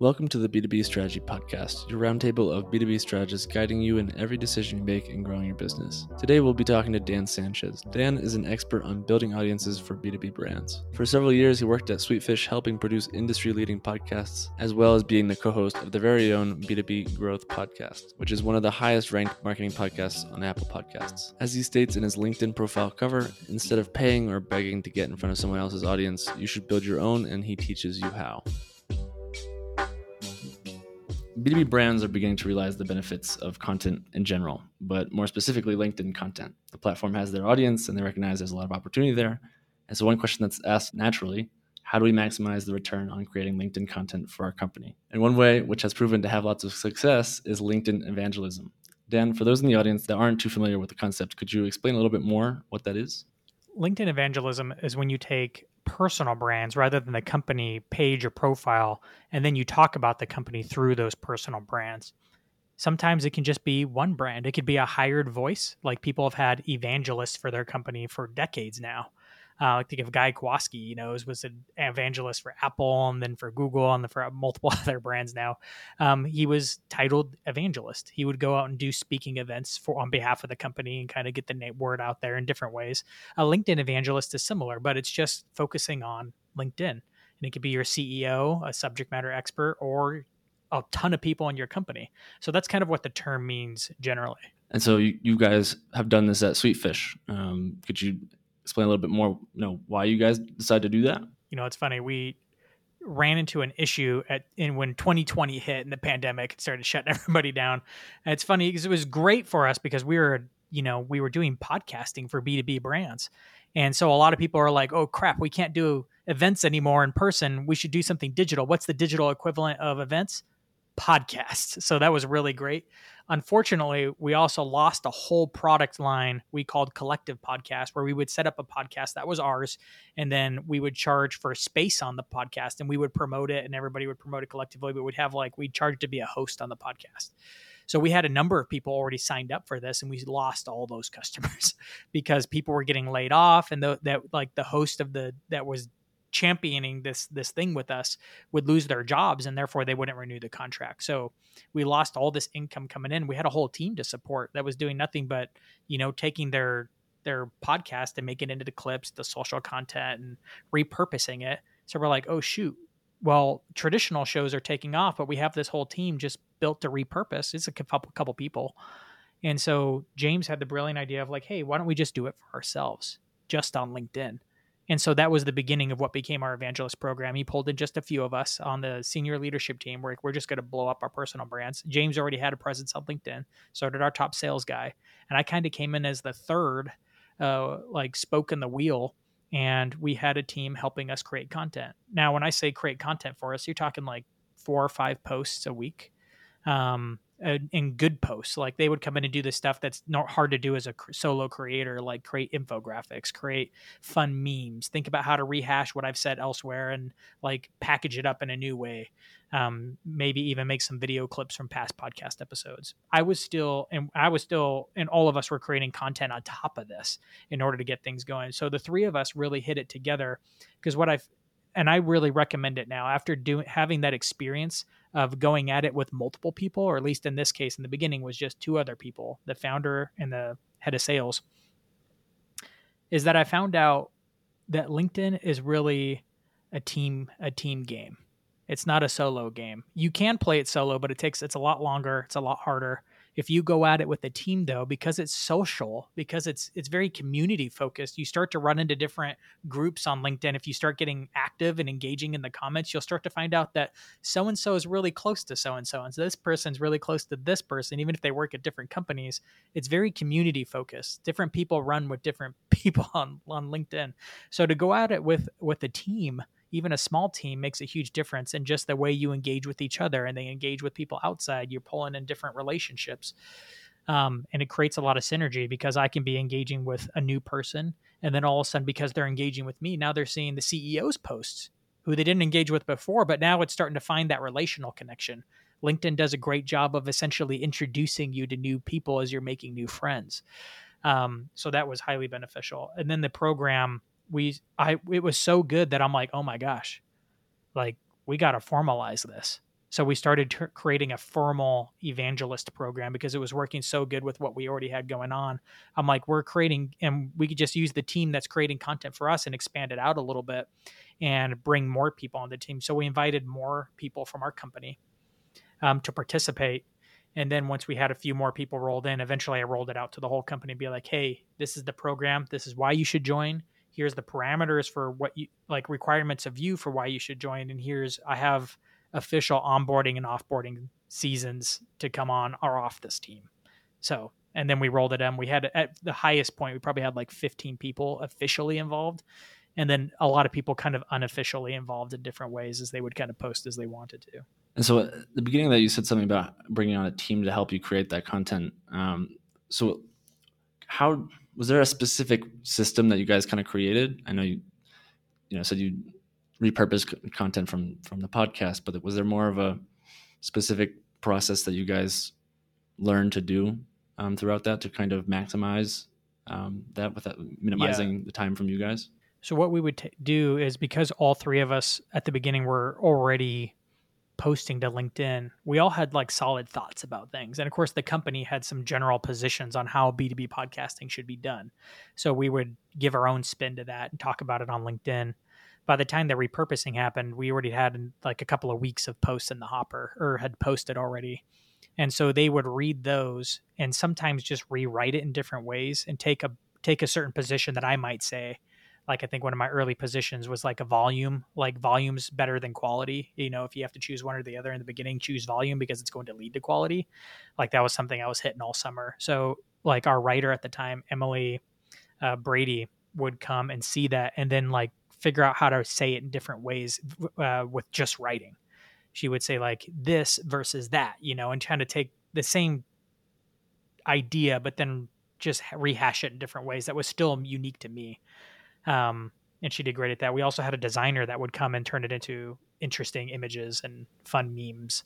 Welcome to the B2B Strategy Podcast, your roundtable of B2B strategists guiding you in every decision you make in growing your business. Today, we'll be talking to Dan Sanchez. Dan is an expert on building audiences for B2B brands. For several years, he worked at Sweetfish, helping produce industry leading podcasts, as well as being the co host of their very own B2B Growth Podcast, which is one of the highest ranked marketing podcasts on Apple Podcasts. As he states in his LinkedIn profile cover, instead of paying or begging to get in front of someone else's audience, you should build your own, and he teaches you how. B2B brands are beginning to realize the benefits of content in general, but more specifically, LinkedIn content. The platform has their audience and they recognize there's a lot of opportunity there. And so, one question that's asked naturally how do we maximize the return on creating LinkedIn content for our company? And one way, which has proven to have lots of success, is LinkedIn evangelism. Dan, for those in the audience that aren't too familiar with the concept, could you explain a little bit more what that is? LinkedIn evangelism is when you take personal brands rather than the company page or profile, and then you talk about the company through those personal brands. Sometimes it can just be one brand. It could be a hired voice, like people have had evangelists for their company for decades now. Uh, like think of Guy Kawasaki, you know, was an evangelist for Apple and then for Google and for multiple other brands now. Um, he was titled evangelist. He would go out and do speaking events for on behalf of the company and kind of get the word out there in different ways. A LinkedIn evangelist is similar, but it's just focusing on LinkedIn. And it could be your CEO, a subject matter expert, or a ton of people in your company. So that's kind of what the term means generally. And so you, you guys have done this at Sweetfish. Um, could you explain a little bit more, you know, why you guys decided to do that? You know, it's funny. We ran into an issue at in when 2020 hit and the pandemic started shutting everybody down. And it's funny because it was great for us because we were, you know, we were doing podcasting for B2B brands. And so a lot of people are like, "Oh crap, we can't do events anymore in person. We should do something digital." What's the digital equivalent of events? Podcasts. So that was really great. Unfortunately, we also lost a whole product line we called Collective Podcast, where we would set up a podcast that was ours, and then we would charge for space on the podcast, and we would promote it, and everybody would promote it collectively. But we'd have like we'd charge to be a host on the podcast. So we had a number of people already signed up for this, and we lost all those customers because people were getting laid off, and the, that like the host of the that was championing this this thing with us would lose their jobs and therefore they wouldn't renew the contract. So we lost all this income coming in. We had a whole team to support that was doing nothing but you know taking their their podcast and making it into the clips the social content and repurposing it. So we're like oh shoot. Well traditional shows are taking off but we have this whole team just built to repurpose. It's a couple couple people. And so james had the brilliant idea of like hey why don't we just do it for ourselves just on linkedin and so that was the beginning of what became our evangelist program. He pulled in just a few of us on the senior leadership team. Where we're just going to blow up our personal brands. James already had a presence on LinkedIn. So did our top sales guy. And I kind of came in as the third, uh, like spoke in the wheel. And we had a team helping us create content. Now, when I say create content for us, you're talking like four or five posts a week. Um, in good posts. Like they would come in and do the stuff that's not hard to do as a solo creator, like create infographics, create fun memes, think about how to rehash what I've said elsewhere and like package it up in a new way. Um, maybe even make some video clips from past podcast episodes. I was still, and I was still, and all of us were creating content on top of this in order to get things going. So the three of us really hit it together because what I've and I really recommend it now after doing having that experience of going at it with multiple people, or at least in this case, in the beginning was just two other people, the founder and the head of sales. Is that I found out that LinkedIn is really a team a team game. It's not a solo game. You can play it solo, but it takes it's a lot longer, it's a lot harder. If you go at it with a team though, because it's social, because it's it's very community focused, you start to run into different groups on LinkedIn. If you start getting active and engaging in the comments, you'll start to find out that so and so is really close to so and so, and so this person's really close to this person, even if they work at different companies. It's very community focused. Different people run with different people on on LinkedIn. So to go at it with with a team even a small team makes a huge difference in just the way you engage with each other and they engage with people outside. You're pulling in different relationships. Um, and it creates a lot of synergy because I can be engaging with a new person, and then all of a sudden, because they're engaging with me, now they're seeing the CEO's posts who they didn't engage with before, but now it's starting to find that relational connection. LinkedIn does a great job of essentially introducing you to new people as you're making new friends. Um, so that was highly beneficial. And then the program we I it was so good that I'm like, oh my gosh, like we got to formalize this. So we started t- creating a formal evangelist program because it was working so good with what we already had going on. I'm like, we're creating, and we could just use the team that's creating content for us and expand it out a little bit and bring more people on the team. So we invited more people from our company um, to participate. And then once we had a few more people rolled in, eventually I rolled it out to the whole company and be like, hey, this is the program. This is why you should join. Here's the parameters for what you like requirements of you for why you should join. And here's, I have, official onboarding and offboarding seasons to come on or off this team. So, and then we rolled it in. We had at the highest point, we probably had like 15 people officially involved. And then a lot of people kind of unofficially involved in different ways as they would kind of post as they wanted to. And so at the beginning of that, you said something about bringing on a team to help you create that content. Um, so, how was there a specific system that you guys kind of created? I know you, you know, said you repurpose content from from the podcast but was there more of a specific process that you guys learned to do um, throughout that to kind of maximize um, that without minimizing yeah. the time from you guys so what we would t- do is because all three of us at the beginning were already posting to linkedin we all had like solid thoughts about things and of course the company had some general positions on how b2b podcasting should be done so we would give our own spin to that and talk about it on linkedin by the time the repurposing happened, we already had like a couple of weeks of posts in the hopper or had posted already. And so they would read those and sometimes just rewrite it in different ways and take a take a certain position that I might say. Like I think one of my early positions was like a volume, like volume's better than quality. You know, if you have to choose one or the other in the beginning, choose volume because it's going to lead to quality. Like that was something I was hitting all summer. So like our writer at the time, Emily uh, Brady, would come and see that and then like figure out how to say it in different ways uh, with just writing. She would say like this versus that, you know, and trying to take the same idea, but then just rehash it in different ways that was still unique to me. Um, and she did great at that. We also had a designer that would come and turn it into interesting images and fun memes.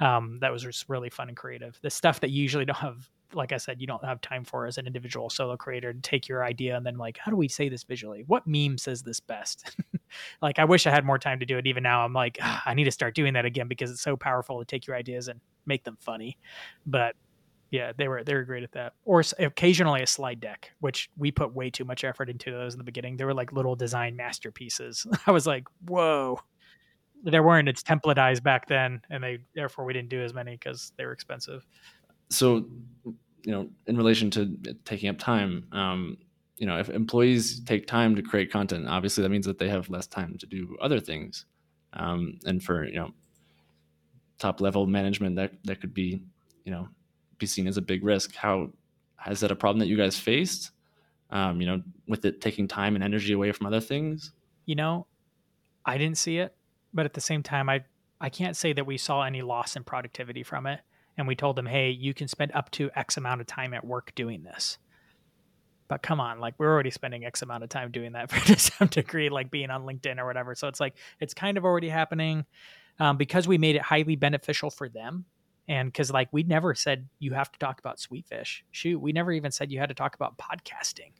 Um, that was just really fun and creative. The stuff that you usually don't have like I said, you don't have time for as an individual solo creator to take your idea and then like, how do we say this visually? What meme says this best? like, I wish I had more time to do it. Even now, I'm like, ah, I need to start doing that again because it's so powerful to take your ideas and make them funny. But yeah, they were they were great at that. Or occasionally a slide deck, which we put way too much effort into those in the beginning. They were like little design masterpieces. I was like, whoa. There weren't it's templatized back then, and they therefore we didn't do as many because they were expensive so you know in relation to taking up time um, you know if employees take time to create content obviously that means that they have less time to do other things um, and for you know top level management that that could be you know be seen as a big risk how has that a problem that you guys faced um, you know with it taking time and energy away from other things you know i didn't see it but at the same time i i can't say that we saw any loss in productivity from it and we told them, hey, you can spend up to X amount of time at work doing this. But come on, like we're already spending X amount of time doing that for some degree, like being on LinkedIn or whatever. So it's like it's kind of already happening um, because we made it highly beneficial for them. And because like we never said you have to talk about Sweetfish. Shoot, we never even said you had to talk about podcasting.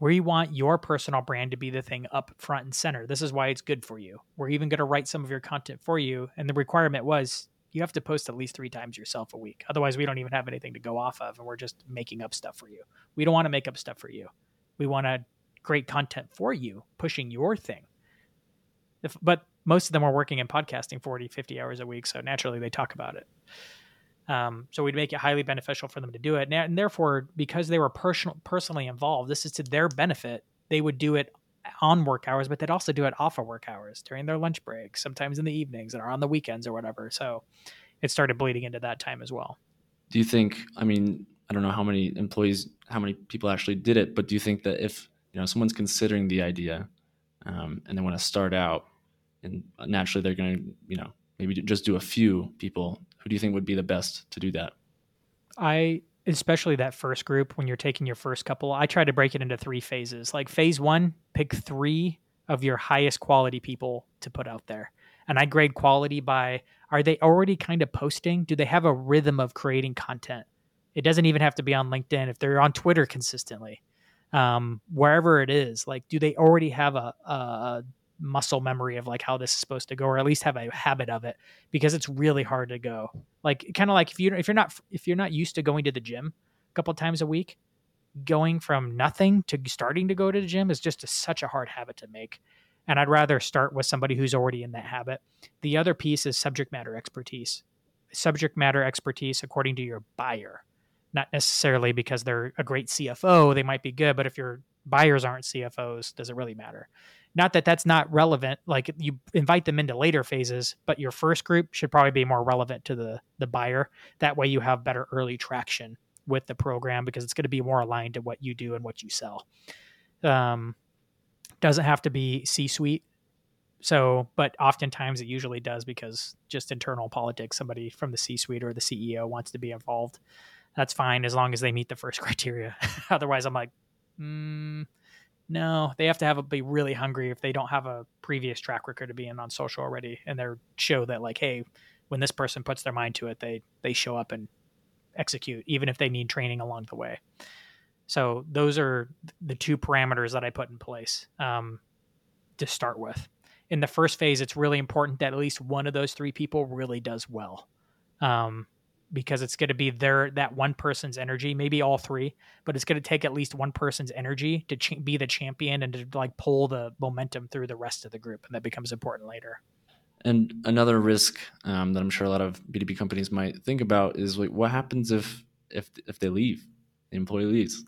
We want your personal brand to be the thing up front and center. This is why it's good for you. We're even going to write some of your content for you. And the requirement was you have to post at least three times yourself a week. Otherwise, we don't even have anything to go off of, and we're just making up stuff for you. We don't want to make up stuff for you. We want to great content for you, pushing your thing. If, but most of them were working in podcasting 40, 50 hours a week, so naturally they talk about it. Um, so we'd make it highly beneficial for them to do it, and therefore, because they were personal, personally involved, this is to their benefit. They would do it on work hours, but they'd also do it off of work hours during their lunch breaks, sometimes in the evenings or on the weekends or whatever. So it started bleeding into that time as well. Do you think, I mean, I don't know how many employees, how many people actually did it, but do you think that if, you know, someone's considering the idea um, and they want to start out and naturally they're going to, you know, maybe just do a few people, who do you think would be the best to do that? I especially that first group when you're taking your first couple i try to break it into three phases. Like phase one pick three of your highest quality people to put out there. And i grade quality by are they already kind of posting? Do they have a rhythm of creating content? It doesn't even have to be on linkedin. If they're on twitter consistently um, wherever it is like do they already have a, a muscle memory of like how this is supposed to go or at least have a habit of it because it's really hard to go. Like kind of like if you if you're not if you're not used to going to the gym a couple times a week going from nothing to starting to go to the gym is just a, such a hard habit to make and i'd rather start with somebody who's already in that habit. The other piece is subject matter expertise. Subject matter expertise according to your buyer not necessarily because they're a great cfo they might be good but if your buyers aren't cfos does it really matter not that that's not relevant like you invite them into later phases but your first group should probably be more relevant to the the buyer. That way you have better early traction with the program because it's going to be more aligned to what you do and what you sell. Um doesn't have to be c suite so but oftentimes it usually does because just internal politics somebody from the c suite or the ceo wants to be involved. That's fine as long as they meet the first criteria. Otherwise i'm like mm, no, they have to have a, be really hungry if they don't have a previous track record of being on social already, and they show that like, hey, when this person puts their mind to it, they they show up and execute, even if they need training along the way. So those are the two parameters that I put in place um, to start with. In the first phase, it's really important that at least one of those three people really does well. Um, because it's going to be their that one person's energy maybe all three but it's going to take at least one person's energy to ch- be the champion and to like pull the momentum through the rest of the group and that becomes important later. And another risk um, that i'm sure a lot of b2b companies might think about is like what happens if if if they leave the employee leaves?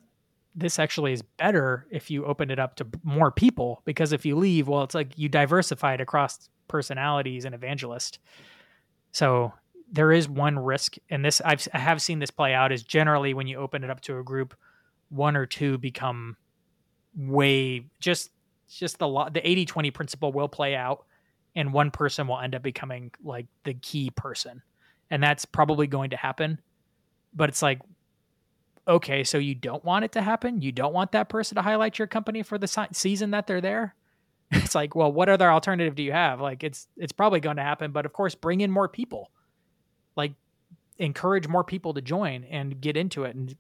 This actually is better if you open it up to more people because if you leave well it's like you diversified across personalities and evangelist. So there is one risk, and this I've I have seen this play out is generally when you open it up to a group, one or two become way just just the lot the 80-20 principle will play out and one person will end up becoming like the key person. And that's probably going to happen. But it's like okay, so you don't want it to happen? You don't want that person to highlight your company for the season that they're there? It's like, well, what other alternative do you have? Like it's it's probably going to happen, but of course bring in more people like encourage more people to join and get into it and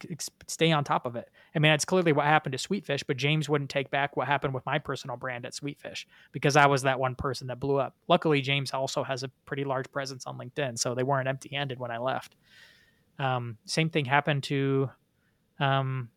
stay on top of it. I mean, it's clearly what happened to Sweetfish, but James wouldn't take back what happened with my personal brand at Sweetfish because I was that one person that blew up. Luckily, James also has a pretty large presence on LinkedIn, so they weren't empty handed when I left. Um, same thing happened to um,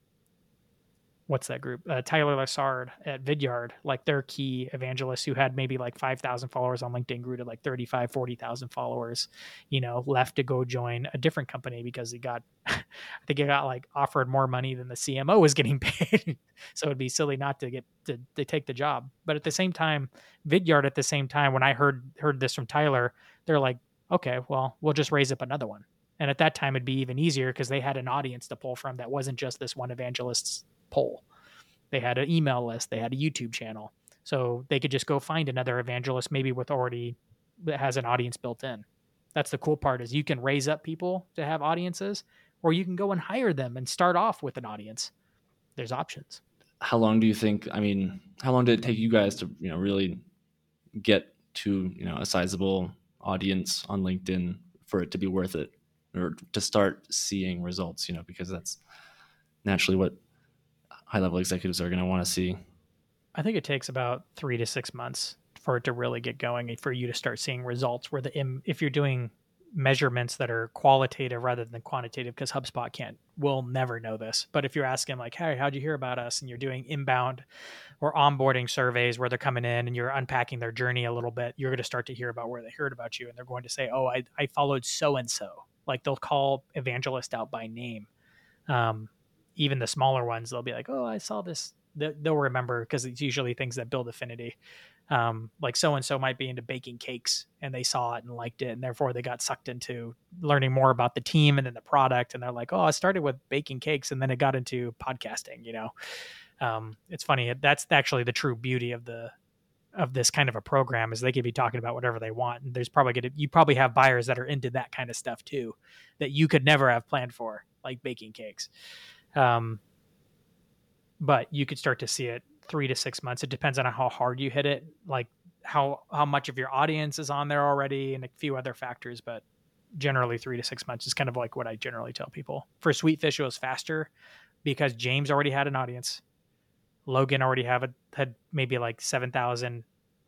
what's that group? Uh, Tyler Lessard at Vidyard, like their key evangelists who had maybe like 5,000 followers on LinkedIn grew to like 35, 40,000 followers, you know, left to go join a different company because he got, I think he got like offered more money than the CMO was getting paid. so it'd be silly not to get to, to take the job. But at the same time, Vidyard at the same time, when I heard, heard this from Tyler, they're like, okay, well, we'll just raise up another one. And at that time, it'd be even easier because they had an audience to pull from that wasn't just this one evangelist's poll. They had an email list, they had a YouTube channel. So they could just go find another evangelist, maybe with already that has an audience built in. That's the cool part is you can raise up people to have audiences, or you can go and hire them and start off with an audience. There's options. How long do you think? I mean, how long did it take you guys to you know really get to you know a sizable audience on LinkedIn for it to be worth it, or to start seeing results? You know, because that's naturally what high level executives are going to want to see? I think it takes about three to six months for it to really get going and for you to start seeing results where the if you're doing measurements that are qualitative rather than quantitative because HubSpot can't will never know this. But if you're asking like, hey, how'd you hear about us? And you're doing inbound or onboarding surveys where they're coming in and you're unpacking their journey a little bit, you're going to start to hear about where they heard about you and they're going to say, Oh, I, I followed so and so. Like they'll call evangelist out by name. Um, even the smaller ones, they'll be like, "Oh, I saw this." They'll remember because it's usually things that build affinity. Um, like so and so might be into baking cakes and they saw it and liked it, and therefore they got sucked into learning more about the team and then the product. And they're like, "Oh, I started with baking cakes and then it got into podcasting." You know, um, it's funny. That's actually the true beauty of the of this kind of a program is they could be talking about whatever they want and there's probably gonna you probably have buyers that are into that kind of stuff too that you could never have planned for like baking cakes um, but you could start to see it three to six months. It depends on how hard you hit it, like how how much of your audience is on there already, and a few other factors. But generally, three to six months is kind of like what I generally tell people. For Sweetfish, it was faster because James already had an audience. Logan already have a, had maybe like 7,000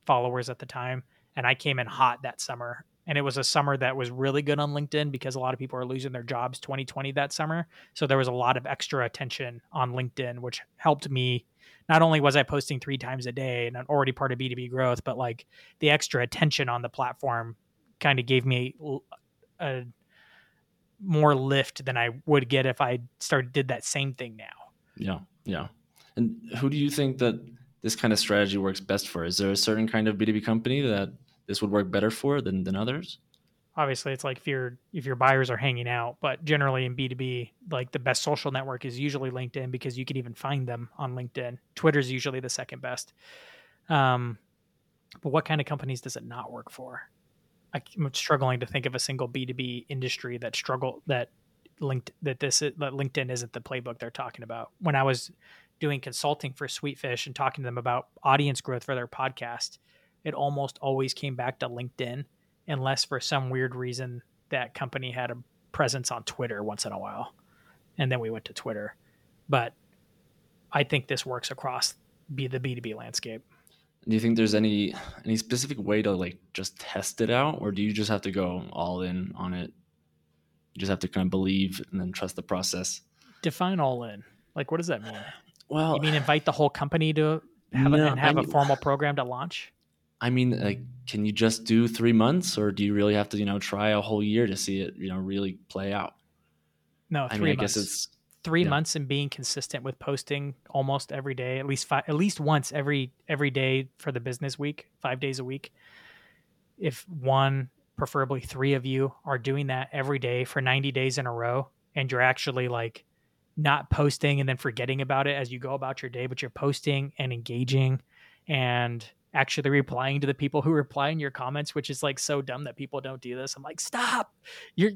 followers at the time, and I came in hot that summer. And it was a summer that was really good on LinkedIn because a lot of people are losing their jobs 2020 that summer. So there was a lot of extra attention on LinkedIn, which helped me. Not only was I posting three times a day and I'm already part of B2B growth, but like the extra attention on the platform kind of gave me a more lift than I would get if I started did that same thing now. Yeah, yeah. And who do you think that this kind of strategy works best for? Is there a certain kind of B2B company that this would work better for than, than others? Obviously, it's like if your if your buyers are hanging out, but generally in B two B, like the best social network is usually LinkedIn because you can even find them on LinkedIn. Twitter is usually the second best. Um, but what kind of companies does it not work for? I'm struggling to think of a single B two B industry that struggle that linked that this that LinkedIn isn't the playbook they're talking about. When I was doing consulting for Sweetfish and talking to them about audience growth for their podcast, it almost always came back to LinkedIn, unless for some weird reason that company had a presence on Twitter once in a while. And then we went to Twitter. But I think this works across be the B2B landscape. Do you think there's any any specific way to like just test it out or do you just have to go all in on it? You just have to kind of believe and then trust the process. Define all in. Like what does that mean? Well, you mean invite the whole company to have, no, a, and have I mean, a formal program to launch? I mean, like, can you just do three months, or do you really have to, you know, try a whole year to see it, you know, really play out? No, three I mean, months. I guess it's three yeah. months and being consistent with posting almost every day, at least five, at least once every every day for the business week, five days a week. If one, preferably three of you, are doing that every day for ninety days in a row, and you're actually like not posting and then forgetting about it as you go about your day, but you're posting and engaging and actually replying to the people who reply in your comments, which is like so dumb that people don't do this. I'm like, stop. You're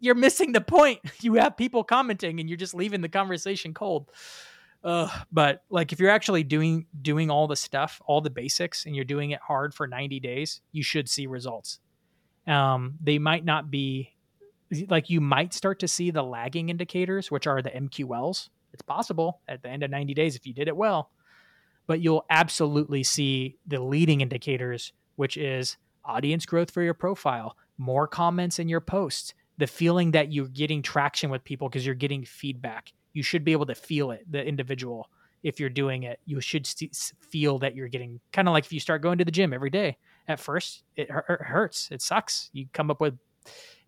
you're missing the point. You have people commenting and you're just leaving the conversation cold. Uh, but like if you're actually doing doing all the stuff, all the basics, and you're doing it hard for 90 days, you should see results. Um, they might not be like you might start to see the lagging indicators, which are the MQLs. It's possible at the end of 90 days if you did it well, but you'll absolutely see the leading indicators, which is audience growth for your profile, more comments in your posts, the feeling that you're getting traction with people because you're getting feedback. You should be able to feel it, the individual. If you're doing it, you should st- feel that you're getting kind of like if you start going to the gym every day. At first, it, hurts. It sucks. You come up with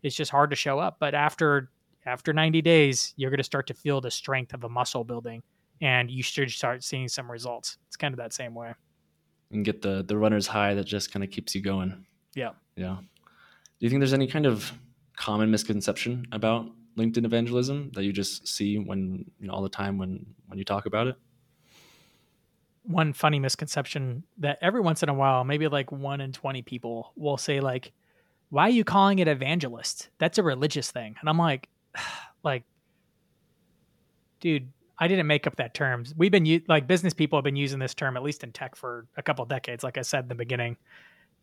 it's just hard to show up. But after after 90 days, you're going to start to feel the strength of a muscle building, and you should start seeing some results. It's kind of that same way. And get the the runner's high that just kind of keeps you going. Yeah. Yeah. Do you think there's any kind of common misconception about LinkedIn evangelism that you just see when you know all the time when when you talk about it? One funny misconception that every once in a while, maybe like one in 20 people will say like, why are you calling it evangelist? That's a religious thing. And I'm like, like, dude, I didn't make up that term. We've been like business people have been using this term at least in tech for a couple decades. Like I said in the beginning,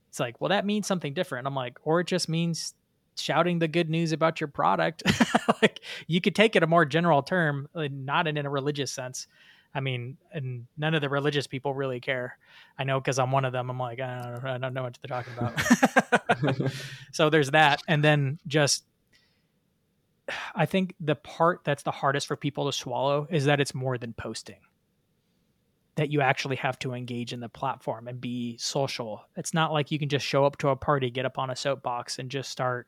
it's like, well, that means something different. I'm like, or it just means shouting the good news about your product. like you could take it a more general term, not in, in a religious sense. I mean, and none of the religious people really care. I know because I'm one of them. I'm like, I don't, I don't know what they're talking about. so there's that, and then just, I think the part that's the hardest for people to swallow is that it's more than posting. That you actually have to engage in the platform and be social. It's not like you can just show up to a party, get up on a soapbox, and just start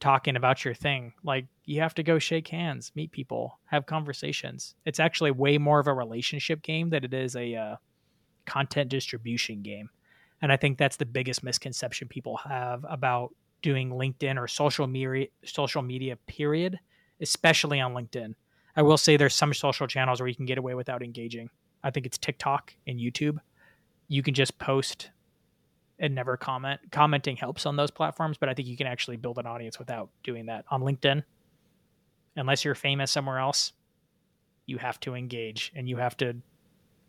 talking about your thing. Like you have to go shake hands, meet people, have conversations. It's actually way more of a relationship game than it is a uh, content distribution game. And I think that's the biggest misconception people have about doing LinkedIn or social media social media period, especially on LinkedIn. I will say there's some social channels where you can get away without engaging. I think it's TikTok and YouTube. You can just post and never comment. Commenting helps on those platforms, but I think you can actually build an audience without doing that. On LinkedIn, unless you're famous somewhere else, you have to engage and you have to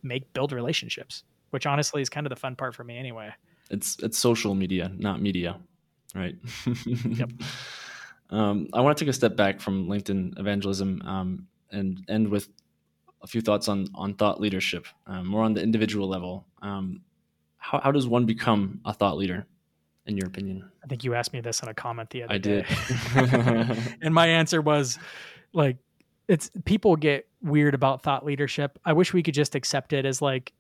make build relationships, which honestly is kind of the fun part for me anyway. It's it's social media, not media, right? yep. Um, I want to take a step back from LinkedIn evangelism um, and end with a few thoughts on on thought leadership, um, more on the individual level. Um, how, how does one become a thought leader in your opinion I think you asked me this in a comment the other i day. did and my answer was like it's people get weird about thought leadership. I wish we could just accept it as like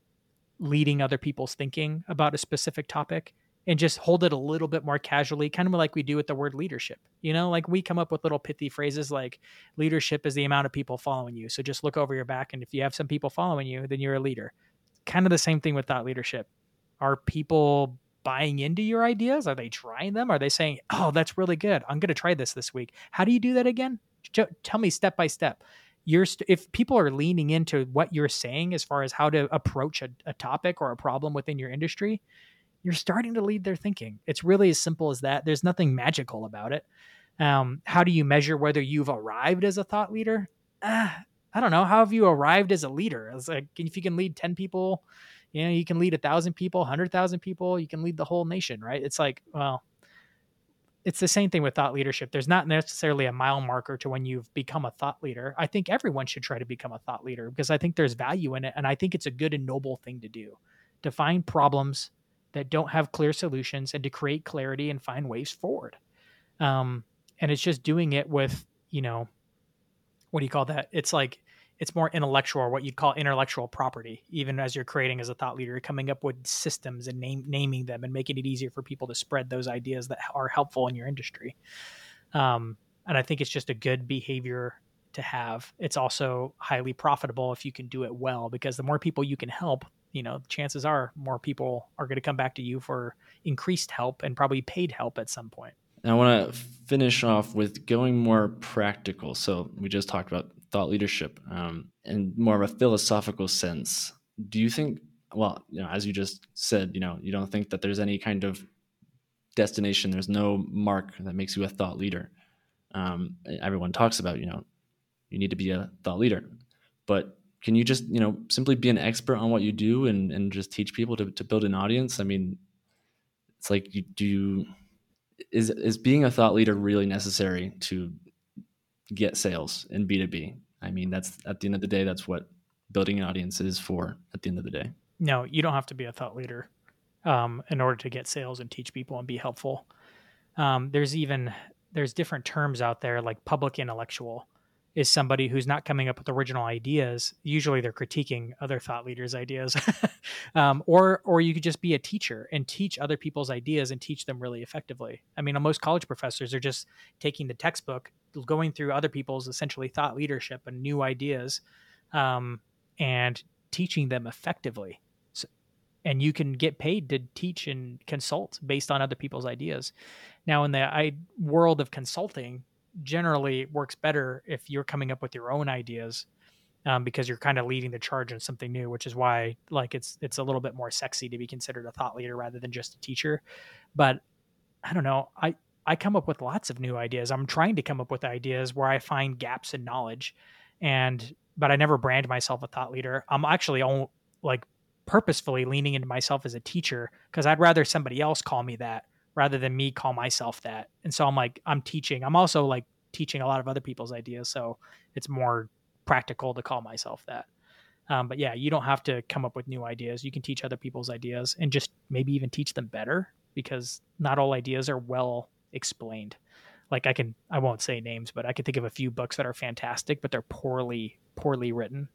leading other people's thinking about a specific topic and just hold it a little bit more casually, kind of like we do with the word leadership. You know, like we come up with little pithy phrases like leadership is the amount of people following you. So just look over your back and if you have some people following you, then you're a leader. Kind of the same thing with thought leadership. Are people buying into your ideas? Are they trying them? Are they saying, "Oh, that's really good. I'm going to try this this week." How do you do that again? Tell me step by step. You're st- if people are leaning into what you're saying as far as how to approach a, a topic or a problem within your industry, you're starting to lead their thinking. It's really as simple as that. There's nothing magical about it. Um, how do you measure whether you've arrived as a thought leader? Uh, I don't know. How have you arrived as a leader? It's like if you can lead 10 people, you know, you can lead a thousand people, hundred thousand people, you can lead the whole nation, right? It's like, well, it's the same thing with thought leadership. There's not necessarily a mile marker to when you've become a thought leader. I think everyone should try to become a thought leader because I think there's value in it. And I think it's a good and noble thing to do to find problems that don't have clear solutions and to create clarity and find ways forward. Um, and it's just doing it with, you know, what do you call that? It's like it's more intellectual what you'd call intellectual property even as you're creating as a thought leader coming up with systems and name, naming them and making it easier for people to spread those ideas that are helpful in your industry um, and i think it's just a good behavior to have it's also highly profitable if you can do it well because the more people you can help you know chances are more people are going to come back to you for increased help and probably paid help at some point and I want to finish off with going more practical. So we just talked about thought leadership um, more of a philosophical sense. Do you think, well, you know, as you just said, you know, you don't think that there's any kind of destination, there's no mark that makes you a thought leader. Um, everyone talks about, you know, you need to be a thought leader, but can you just, you know, simply be an expert on what you do and, and just teach people to, to build an audience? I mean, it's like you do is is being a thought leader really necessary to get sales in B2B? I mean, that's at the end of the day, that's what building an audience is for at the end of the day. No, you don't have to be a thought leader um, in order to get sales and teach people and be helpful. Um, there's even there's different terms out there like public intellectual is somebody who's not coming up with original ideas. Usually, they're critiquing other thought leaders' ideas, um, or or you could just be a teacher and teach other people's ideas and teach them really effectively. I mean, most college professors are just taking the textbook, going through other people's essentially thought leadership and new ideas, um, and teaching them effectively. So, and you can get paid to teach and consult based on other people's ideas. Now, in the I, world of consulting, generally works better if you're coming up with your own ideas um, because you're kind of leading the charge on something new which is why like it's it's a little bit more sexy to be considered a thought leader rather than just a teacher. But i don't know i i come up with lots of new ideas. I'm trying to come up with ideas where i find gaps in knowledge and but i never brand myself a thought leader. I'm actually on, like purposefully leaning into myself as a teacher because i'd rather somebody else call me that rather than me call myself that. And so I'm like, I'm teaching. I'm also like teaching a lot of other people's ideas. So it's more practical to call myself that. Um, but yeah, you don't have to come up with new ideas. You can teach other people's ideas and just maybe even teach them better because not all ideas are well explained. Like I can, I won't say names, but I can think of a few books that are fantastic, but they're poorly, poorly written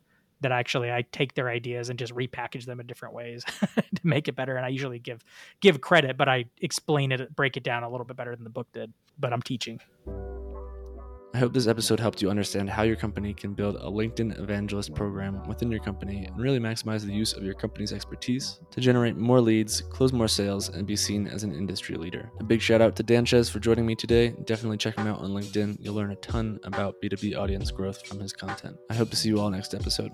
that actually I take their ideas and just repackage them in different ways to make it better. And I usually give give credit, but I explain it, break it down a little bit better than the book did. But I'm teaching. I hope this episode helped you understand how your company can build a LinkedIn evangelist program within your company and really maximize the use of your company's expertise to generate more leads, close more sales, and be seen as an industry leader. A big shout out to Dan Sanchez for joining me today. Definitely check him out on LinkedIn. You'll learn a ton about B2B audience growth from his content. I hope to see you all next episode.